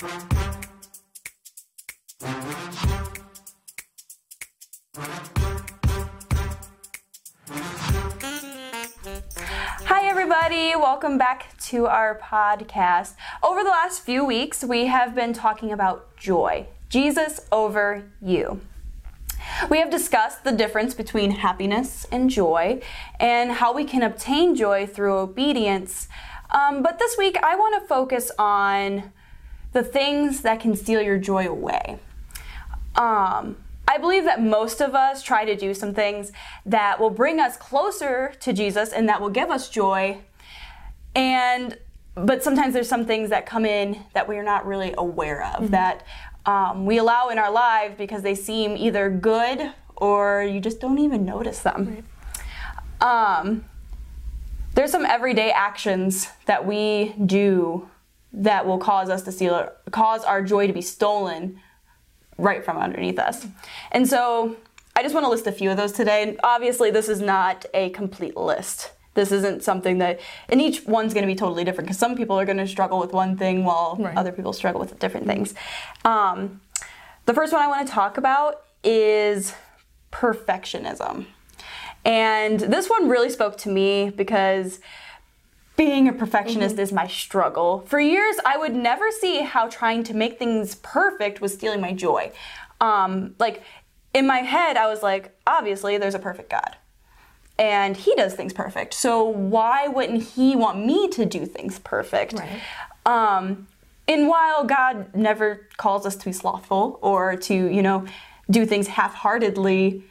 Hi, everybody. Welcome back to our podcast. Over the last few weeks, we have been talking about joy Jesus over you. We have discussed the difference between happiness and joy and how we can obtain joy through obedience. Um, but this week, I want to focus on the things that can steal your joy away. Um, I believe that most of us try to do some things that will bring us closer to Jesus and that will give us joy. And but sometimes there's some things that come in that we're not really aware of mm-hmm. that um, we allow in our lives because they seem either good or you just don't even notice them. Right. Um, there's some everyday actions that we do that will cause us to steal, cause our joy to be stolen right from underneath us. And so I just want to list a few of those today. obviously, this is not a complete list. This isn't something that, and each one's going to be totally different because some people are going to struggle with one thing while right. other people struggle with different things. Um, the first one I want to talk about is perfectionism. And this one really spoke to me because being a perfectionist mm-hmm. is my struggle. For years, I would never see how trying to make things perfect was stealing my joy. Um, like, in my head, I was like, obviously, there's a perfect God. And he does things perfect. So why wouldn't he want me to do things perfect? Right. Um, and while God never calls us to be slothful or to, you know, do things half heartedly,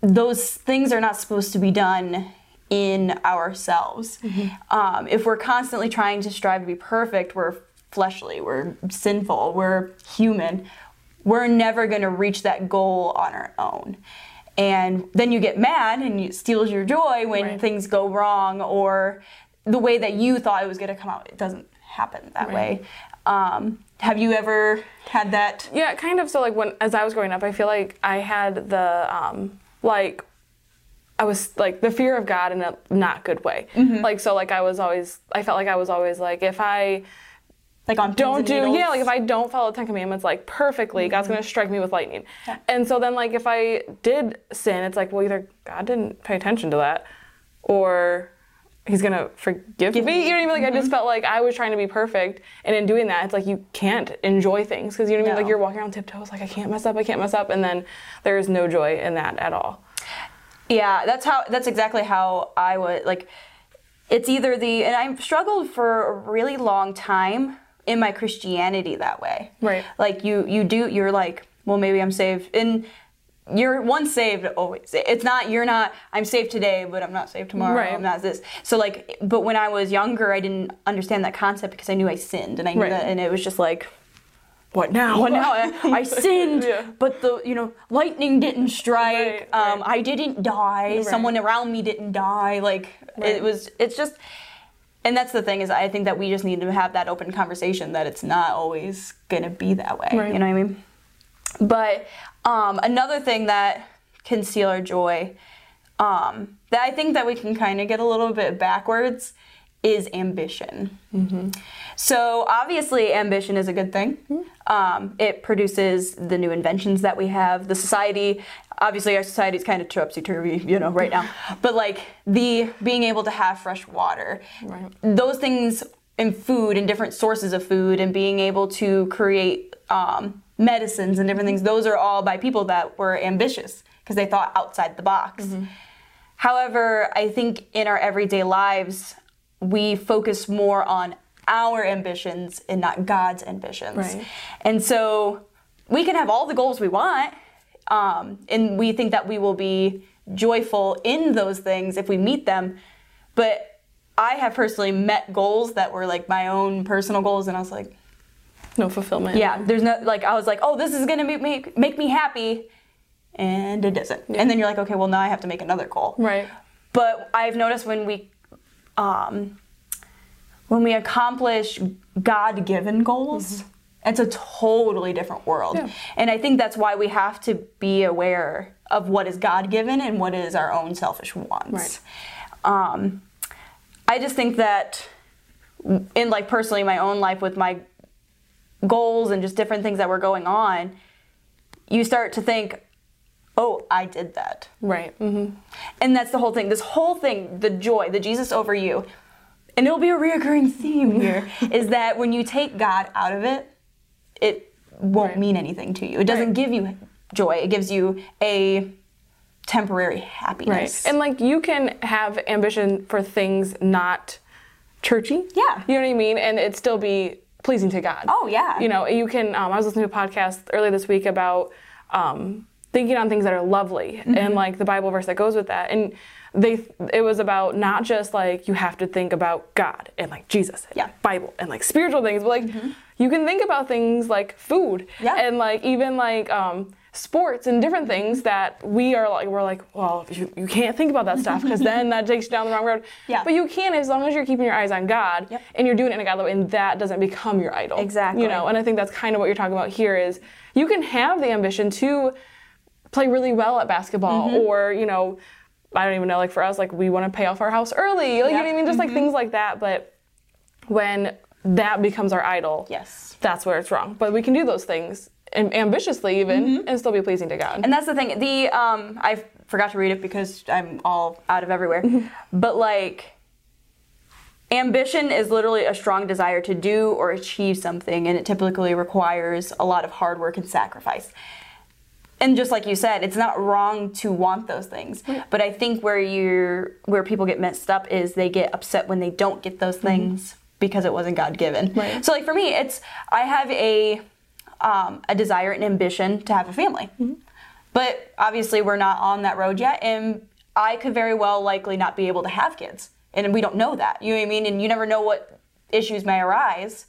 those things are not supposed to be done in ourselves. Mm-hmm. Um, if we're constantly trying to strive to be perfect, we're fleshly, we're sinful, we're human. We're never going to reach that goal on our own. And then you get mad and it steals your joy when right. things go wrong or the way that you thought it was going to come out, it doesn't happen that right. way. Um, have you ever had that? Yeah, kind of. So like when as I was growing up, I feel like I had the um, like I was like the fear of God in a not good way. Mm-hmm. Like so like I was always I felt like I was always like if I like on don't do needles. yeah like if I don't follow the Ten Commandments like perfectly, mm-hmm. God's gonna strike me with lightning. Yeah. And so then like if I did sin, it's like well either God didn't pay attention to that, or He's gonna forgive Give me. You know what I mean? Like mm-hmm. I just mm-hmm. felt like I was trying to be perfect, and in doing that, it's like you can't enjoy things because you know what I mean. No. Like you're walking around tiptoes, like I can't mess up, I can't mess up, and then there is no joy in that at all. Yeah, that's how. That's exactly how I would like. It's either the and I've struggled for a really long time in my Christianity that way. Right. Like you, you do. You're like, well, maybe I'm saved. And you're once saved always it's not you're not i'm saved today but i'm not saved tomorrow right. i'm not this so like but when i was younger i didn't understand that concept because i knew i sinned and i knew right. that and it was just like what now? What now? I, I sinned, yeah. but the you know lightning didn't strike. Right, um, I didn't die. Right. Someone around me didn't die. Like right. it was. It's just, and that's the thing is I think that we just need to have that open conversation that it's not always gonna be that way. You know what I mean? But um, another thing that can steal our joy, um, that I think that we can kind of get a little bit backwards is ambition. Mm-hmm. So, obviously, ambition is a good thing. Mm-hmm. Um, it produces the new inventions that we have. The society, obviously, our society is kind of topsy turvy, you know, right now. but like the being able to have fresh water, right. those things and food and different sources of food, and being able to create um, medicines and different things, those are all by people that were ambitious because they thought outside the box. Mm-hmm. However, I think in our everyday lives, we focus more on our ambitions and not God's ambitions. Right. And so we can have all the goals we want, um, and we think that we will be joyful in those things if we meet them. But I have personally met goals that were like my own personal goals, and I was like, no fulfillment. Yeah, there's no like I was like, oh, this is gonna make me make me happy, and it doesn't. Yeah. And then you're like, okay, well now I have to make another goal. Right. But I've noticed when we um, when we accomplish God given goals, mm-hmm. it's a totally different world. Yeah. And I think that's why we have to be aware of what is God given and what is our own selfish wants. Right. Um, I just think that in like personally my own life with my goals and just different things that were going on, you start to think, oh, I did that. Right. hmm And that's the whole thing. This whole thing, the joy, the Jesus over you, and it'll be a reoccurring theme here, is that when you take God out of it, it won't Right. mean anything to you. It doesn't Right. give you joy. It gives you a temporary Right. happiness. And like you can have ambition for things not churchy. Yeah. You know what I mean? And it still be pleasing to God. Oh, yeah. You know, you can. Um, I was listening to a podcast earlier this week about um, thinking on things that are lovely Mm-hmm. and like the Bible verse that goes with that. And they, it was about not just like you have to think about God and like Jesus, and Yeah. Mm-hmm. Bible and like spiritual things, but like you can think about things like food Yeah. and like even like um, sports and different things that we are like we're like well you, you can't think about that stuff because then that takes you down the wrong road. Yeah. But you can as long as you're keeping your eyes on God Yep. and you're doing it in a godly way, and that doesn't become your idol. Exactly. You know, and I think that's kind of what you're talking about here is you can have the ambition to play really well at basketball Mm-hmm. or you know I don't even know like for us like we want to pay off our house early like you know what I mean just Mm-hmm. like things like that but when that becomes our idol yes. that's where it's wrong but we can do those things and ambitiously even Mm-hmm. and still be pleasing to God And that's the thing. The um, I forgot to read it because I'm all out of everywhere. but like, ambition is literally a strong desire to do or achieve something, and it typically requires a lot of hard work and sacrifice. And just like you said, it's not wrong to want those things. But I think where you're where people get messed up is they get upset when they don't get those things because it wasn't God given. Right. So like for me, it's I have a um, a desire and ambition to have a family. But obviously, we're not on that road yet, and I could very well likely not be able to have kids, and we don't know that. You know what I mean? And you never know what issues may arise.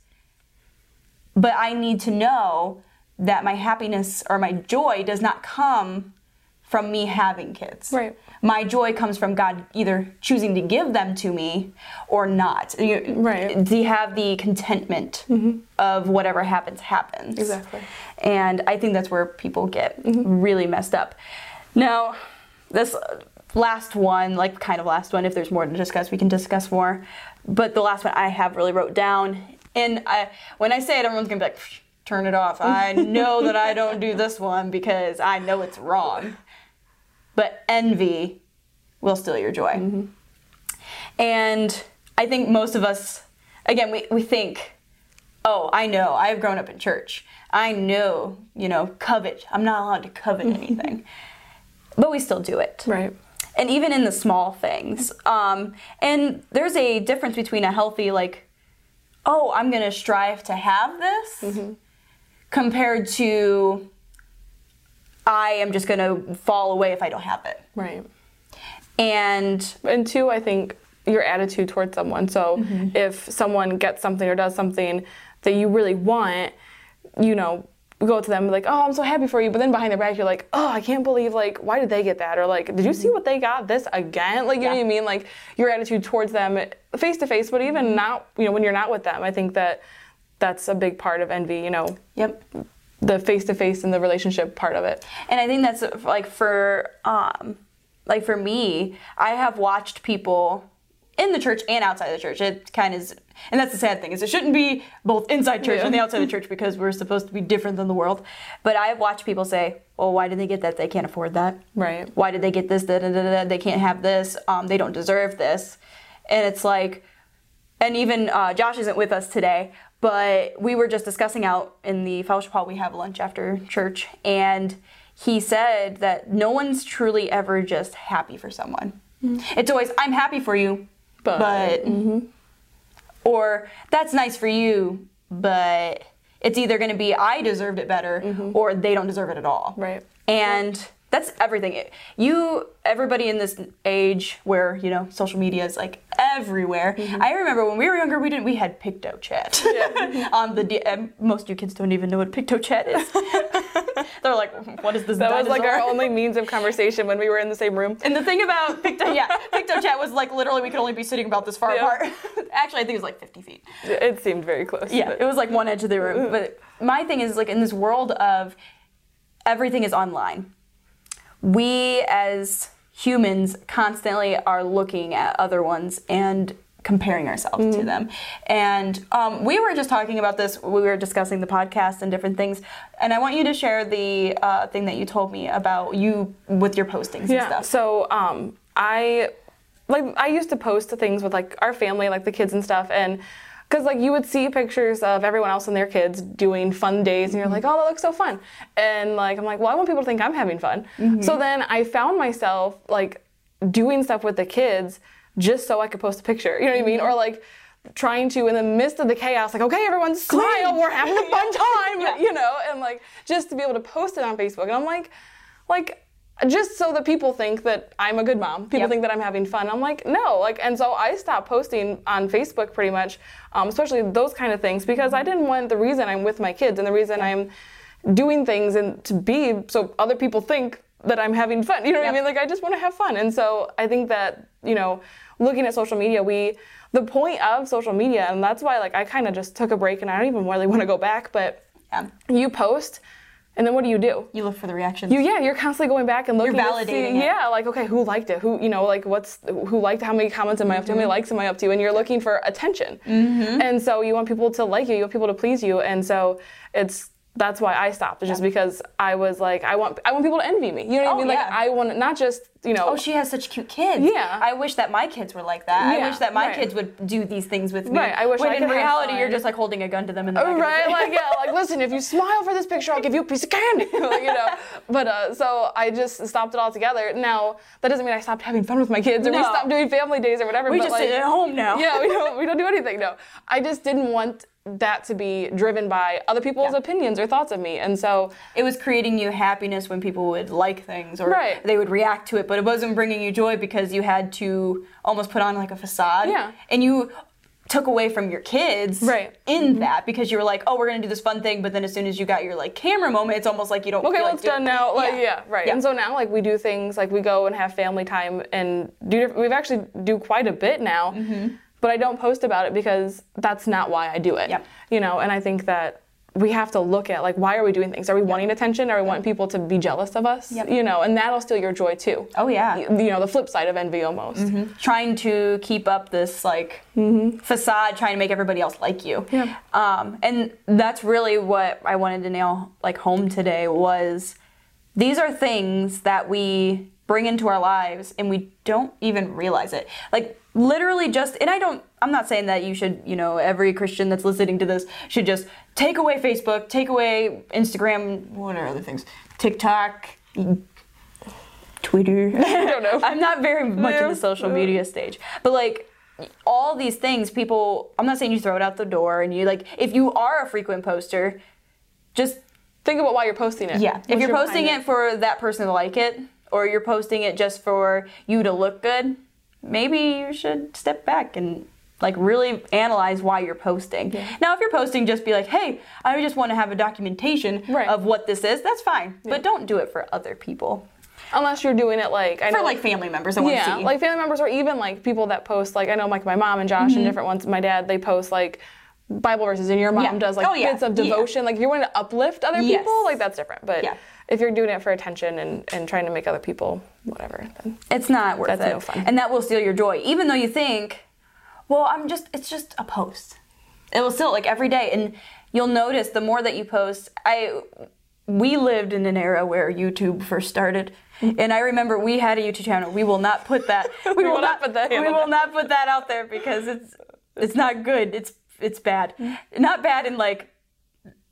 But I need to know that my happiness or my joy does not come from me having kids. Right. My joy comes from God either choosing to give them to me or not. You- Right. To have the contentment mm-hmm. of whatever happens, happens. Exactly. And I think that's where people get mm-hmm. really messed up. Now, this last one, like kind of last one, if there's more to discuss, we can discuss more. But the last one I have really wrote down, and I, when I say it, everyone's gonna be like, "Psh, turn it off. I know that I don't do this one because I know it's wrong. But envy will steal your joy. And I think most of us, again, we, we think, oh, I know, I've grown up in church. I know, you know, covet. I'm not allowed to covet anything. but we still do it. right And even in the small things. Um, and there's a difference between a healthy, like, oh, I'm going to strive to have this, compared to, I am just going to fall away if I don't have it. right. And and two i think your attitude towards someone. So mm-hmm. if someone gets something or does something that you really want you know go to them like oh i'm so happy for you but then behind their back you're like oh i can't believe like why did they get that? Or like did you see mm-hmm. what they got this again? Like you know what i mean? Like your attitude towards them face to face but even mm-hmm. not you know when you're not with them i think that that's a big part of envy you know yep. the face to face and the relationship part of it And I think that's like for um like for me, I have watched people in the church and outside the church. It kind of is, and that's the sad thing is it shouldn't be both inside church Yeah. and the outside the church because we're supposed to be different than the world. But I have watched people say, "Well, why did they get that? They can't afford that. Right. Why did they get this? Da, da, da, da, They can't have this. Um, they don't deserve this." And it's like, and even uh, Josh isn't with us today, but we were just discussing out in the fellowship hall. We have lunch after church, and he said that no one's truly ever just happy for someone. Mm-hmm. It's always I'm happy for you, But- but, mm-hmm, or that's nice for you, but it's either going to be I deserved it better mm-hmm. or they don't deserve it at all. Right. And that's everything. It- You, everybody in this age where you know social media is like everywhere. I remember when we were younger, we didn't. We had Picto Chat. On the um, most of you kids don't even know what PictoChat is. They're like, what is this? that was like our only means of conversation when we were in the same room And the thing about Picto, yeah, Picto Chat was like literally we could only be sitting about this far Yeah. apart. Actually, I think it was like 50 feet. it seemed very close Yeah, but- it was like one edge of the room. But my thing is like in this world of everything is online, we as humans constantly are looking at other ones and comparing ourselves Mm-hmm. to them. And um, we were just talking about this. We were discussing the podcast and different things. And I want you to share the uh, thing that you told me about you with your postings and Yeah. stuff. So um, I like I used to post things with like our family, like the kids and stuff, and because like you would see pictures of everyone else and their kids doing fun days, and you're mm-hmm. like, oh, that looks so fun, and like I'm like, well, I want people to think I'm having fun. So mm-hmm. then I found myself like doing stuff with the kids just so I could post a picture. You know what I mean? Mm-hmm. Or like trying to in the midst of the chaos like okay everyone smile we're having a fun time you know? And like just to be able to post it on facebook. And i'm like like just so that people think that I'm a good mom. People Yep. think that I'm having fun. I'm like, no, like, and so I stopped posting on Facebook pretty much, um, especially those kind of things, because I didn't want the reason I'm with my kids and the reason I'm doing things and to be so other people think that I'm having fun. You know what Yep. I mean? Like, I just want to have fun, and so I think that you know, looking at social media, we the point of social media, and that's why like I kind of just took a break, and I don't even really want to go back, but Yeah. you post, and then what do you do? You look for the reactions. You yeah, you're constantly going back and looking. to validating see- it. Yeah, like okay, who liked it? Who you know, like what's who liked? How many comments am I up to? How Mm-hmm. many likes am I up to? And you're looking for attention. And so you want people to like you. You want people to please you. And so it's that's why I stopped. It's just because I was like, I want I want people to envy me. You know what Oh, I mean? Like yeah. I want not just you know. Oh, she has such cute kids. Yeah. I wish that my kids were like that. Yeah, I wish that my right. kids would do these things with me. Right, I wish when I in have reality you're just like holding a gun to them in the the right like yeah like listen if you smile for this picture i'll give you a piece of candy like, you know but uh, so i just stopped it all together now that doesn't mean i stopped having fun with my kids or we stopped doing family days or whatever we but just like, sit at home now. yeah we don't we don't do anything no i just didn't want that to be driven by other people's Yeah. opinions or thoughts of me and so It was creating you happiness when people would like things or Right. they would react to it, but it wasn't bringing you joy because you had to almost put on like a facade. Yeah. And you took away from your kids Right. in Mm-hmm. that because you were like, oh, we're gonna do this fun thing, but then as soon as you got your like camera moment, it's almost like you don't. okay well like it's done now like yeah, right Yeah. and so now like we do things like we go and have family time and do diff- we've actually do quite a bit now Mm-hmm. but i don't post about it because that's not why i do it Yep. you know and i think that we have to look at like why are we doing things are we wanting attention are we wanting people to be jealous of us Yep. you know and that'll steal your joy too Oh yeah. you know the flip side of envy almost trying to keep up this like facade, trying to make everybody else like you. Mm-hmm. Yeah. Um, and that's really what I wanted to nail like home today was these are things that we bring into our lives and we don't even realize it. Like literally just and I don't I'm not saying that you should, you know, every Christian that's listening to this should just take away Facebook, take away Instagram, what are other things? TikTok, Twitter. I don't know. I'm not very much in the social media stage. But like all these things people I'm not saying you throw it out the door and you like if you are a frequent poster, just think about why you're posting it yeah. What's If you're your posting it for that person to like it or you're posting it just for you to look good, maybe you should step back and like really analyze why you're posting. Now if you're posting just be like, "Hey, I just want to have a documentation Right. of what this is." That's fine. But don't do it for other people. unless you're doing it like I For know like family members that yeah, see. like family members or even like people that post like I know like my mom and Josh and different ones. My dad they post like Bible verses, and your mom Mm-hmm. Yeah. does like Oh, yeah. bits of Yeah. devotion. Like if you're wanting to uplift other Yes. people, like that's different. But Yeah. If you're doing it for attention and, and trying to make other people whatever, then It's not worth That's it. no fun. And that will steal your joy. Even though you think, well, I'm just, it's just a post. It will still, like every day. And you'll notice the more that you post, I, we lived in an era where YouTube first started. And I remember we had a YouTube channel. We will not put that. We, will not put that We will not put that out there because it's it's not good. It's it's bad. Not bad in like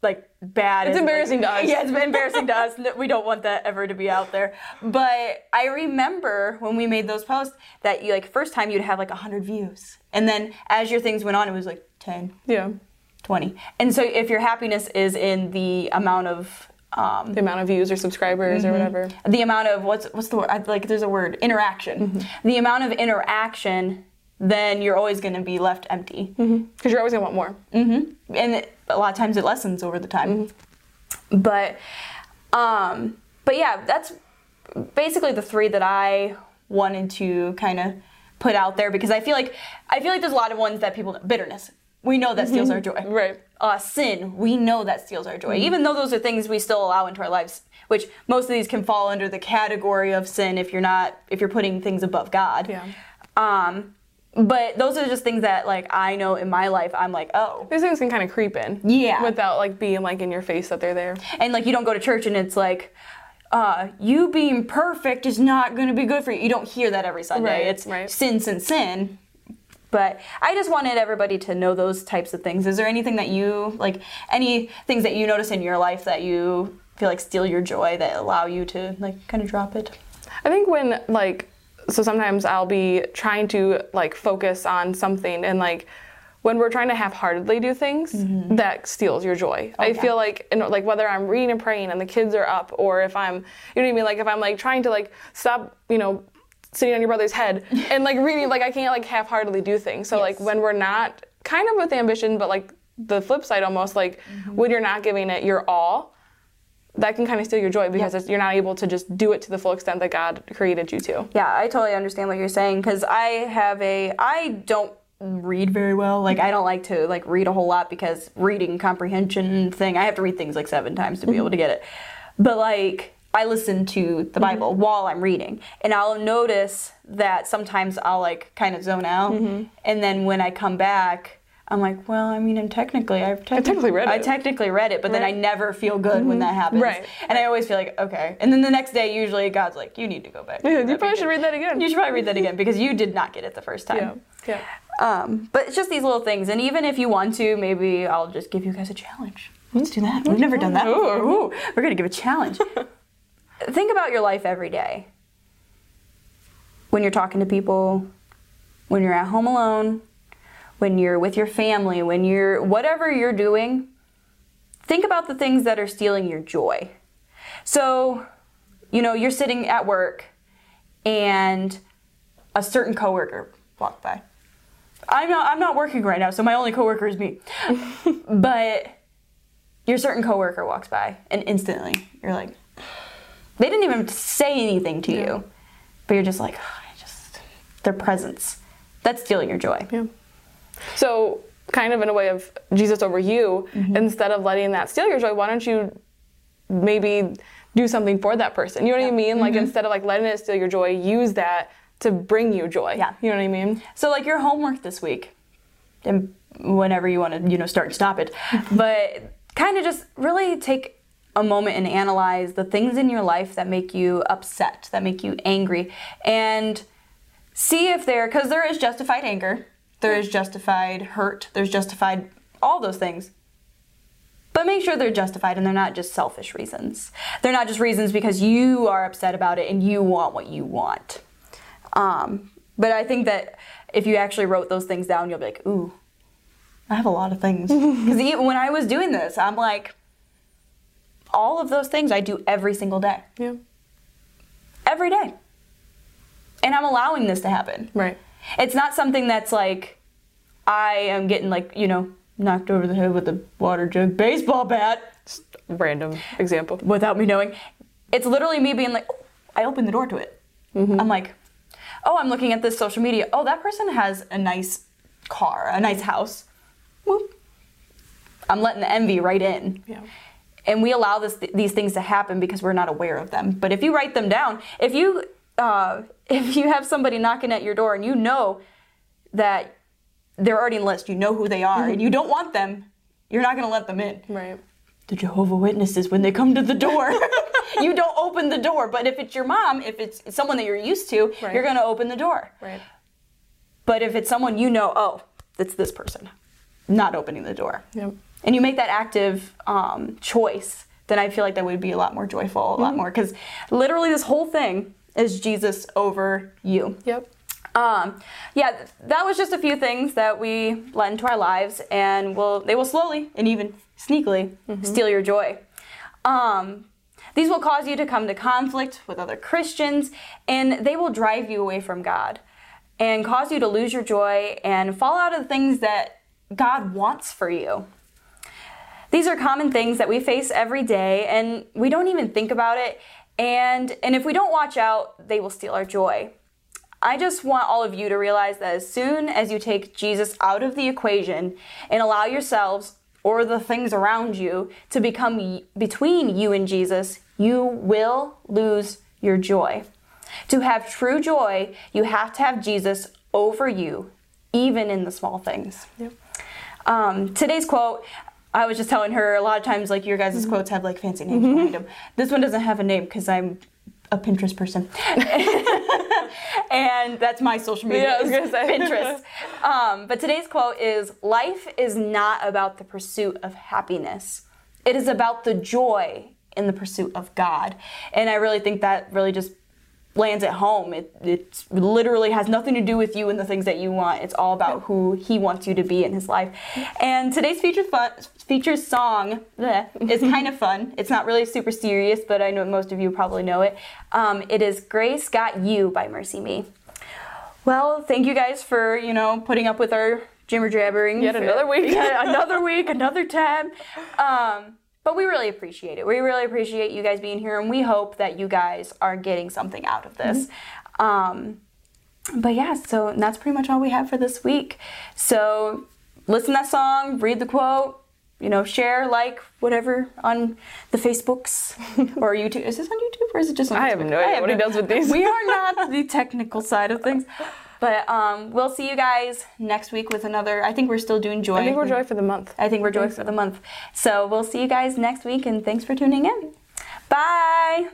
like bad. It's as in, like- embarrassing to us. Yeah, it's embarrassing to us. We don't want that ever to be out there. But I remember when we made those posts that you like first time you'd have like 100 views. And then as your things went on it was like 10, yeah, 20. And so if your happiness is in the amount of um, the amount of views or subscribers Mm-hmm. or whatever. the amount of what's what's the word? I- Like there's a word interaction. Mm-hmm. The amount of interaction, then you're always going to be left empty. Because you're always gonna want more. and a lot of times it lessens over the time. But, um, but yeah, that's basically the three that I wanted to kind of put out there because I feel like I feel like there's a lot of ones that people bitterness. We know that steals our joy. Right. Uh, sin, we know that steals our joy. Even though those are things we still allow into our lives, which most of these can fall under the category of sin if you're not if you're putting things above God. Yeah. Um, But those are just things that like I know in my life. I'm like, oh, These things can kind of creep in. Yeah. Without like being like in your face that they're there. and like you don't go to church and it's like. Uh, you being perfect is not going to be good for you. You don't hear that every Sunday. Right, it's right. sin, sin, sin. But I just wanted everybody to know those types of things. Is there anything that you like? Any things that you notice in your life that you feel like steal your joy that allow you to like kind of drop it? I think when like so sometimes I'll be trying to like focus on something and like when we're trying to half-heartedly do things, that steals your joy. I Mm-hmm. yeah. feel like in, like whether I'm reading and praying and the kids are up, or if I'm, you know what I mean, like if I'm like trying to like stop, you know, sitting on your brother's head and like reading, like I can't like half-heartedly do things. So like when we're not kind of with ambition, but like the flip side almost like Mm-hmm. when you're not giving it your all, that can kind of steal your joy because you're not able to just do it to the full extent that God created you to. Yeah, I totally understand what you're saying because I have a I don't read very well. Like I don't like to like read a whole lot because reading comprehension thing, I have to read things like seven times to be able to mm-hmm. get it. But like I listen to the mm-hmm. Bible while I'm reading, and I'll notice that sometimes I'll like kind of zone out, mm-hmm. and then when I come back. I'm like, well, I mean, I'm technically, I've techni- technically read it. I technically read it, but then I never feel good when that happens. Right. And I always feel like, okay. And then the next day, usually God's like, you need to go back. Yeah, you probably should read that again. You should probably read that again because you did not get it the first time. Yeah. Um, but it's just these little things, and even if you want to, maybe I'll just give you guys a challenge. Let's do that. We've never done that. before. Ooh, we're gonna give a challenge. Think about your life every day. When you're talking to people, when you're at home alone, when you're with your family, when you're whatever you're doing, think about the things that are stealing your joy. So, you know, you're sitting at work and a certain coworker walked by. I'm not I'm not working right now, so my only coworker is me. but your certain coworker walks by and instantly you're like they didn't even say anything to you. But you're just like, "Oh, I just their presence. That's stealing your joy. Yeah. So, kind of in a way of Jesus over you, Mm-hmm. instead of letting that steal your joy, why don't you maybe do something for that person? You know what I mean? Mm-hmm. Like instead of like letting it steal your joy, use that to bring you joy. Yeah. You know what I mean? So like your homework this week, and whenever you want to, you know, start and stop it, but kind of just really take a moment and analyze the things in your life that make you upset, that make you angry, and see if there, because there is justified anger, there is justified hurt, there's justified all those things. But make sure they're justified and they're not just selfish reasons. They're not just reasons because you are upset about it and you want what you want. Um, but I think that if you actually wrote those things down, you'll be like, ooh, I have a lot of things. Because even when I was doing this, I'm like, all of those things I do every single day. Yeah. Every day. And I'm allowing this to happen. Right. It's not something that's like, I am getting like, you know, knocked over the head with a water jug baseball bat Just random example. without me knowing. It's literally me being like, oh, I opened the door to it. I'm like, oh, I'm looking at this social media. Oh, that person has a nice car, a nice house. Whoop. I'm letting the envy right in. Yeah. And we allow this, these things to happen because we're not aware of them. But if you write them down, if you uh, if you have somebody knocking at your door and you know that they're already in the list, you know who they are, and you don't want them, you're not going to let them in Right. the Jehovah Witnesses when they come to the door. you don't open the door, but if it's your mom, if it's someone that you're used to, Right. you're going to open the door. Right. But if it's someone you know, oh, it's this person, not opening the door. Yep. And you make that active um, choice, then I feel like that would be a lot more joyful, a lot more, because literally this whole thing is Jesus over you. Yep. Um, yeah, that was just a few things that we let into our lives, and will they will slowly and even sneakily steal your joy. Um, these will cause you to come to conflict with other Christians, and they will drive you away from God, and cause you to lose your joy and fall out of the things that God wants for you. These are common things that we face every day, and we don't even think about it. And and if we don't watch out, they will steal our joy. I just want all of you to realize that as soon as you take Jesus out of the equation and allow yourselves or the things around you to become between you and Jesus, you will lose your joy. To have true joy, you have to have Jesus over you even in the small things. Yep. Um, today's quote, I was just telling her a lot of times, like your guys' Mm-hmm. quotes have like fancy names behind them. This one doesn't have a name because I'm a Pinterest person. and that's my social media. Yeah, I was is gonna say. Pinterest. Um, but today's quote is Life is not about the pursuit of happiness, it is about the joy in the pursuit of God. And I really think that really just lands at home. It, it literally has nothing to do with you and the things that you want. It's all about who He wants you to be in His life. And today's featured fun, featured song bleh, is kind of fun. It's not really super serious, but I know most of you probably know it. Um, it is "Grace Got You" by Mercy Me. Well, thank you guys for you know putting up with our jimmer jabbering. Yet another week. Yeah, another week, another time. Um, but we really appreciate it. We really appreciate you guys being here, and we hope that you guys are getting something out of this. Um, but yeah, so that's pretty much all we have for this week. So listen to that song, read the quote, you know, share, like, whatever on the Facebooks or YouTube. Is this on YouTube or is it just on I have no idea what he does with these. We are not the technical side of things. But um, we'll see you guys next week with another. I think we're still doing joy. I think we're joy for the month. I think we're joy for the month. So we'll see you guys next week, and thanks for tuning in. Bye.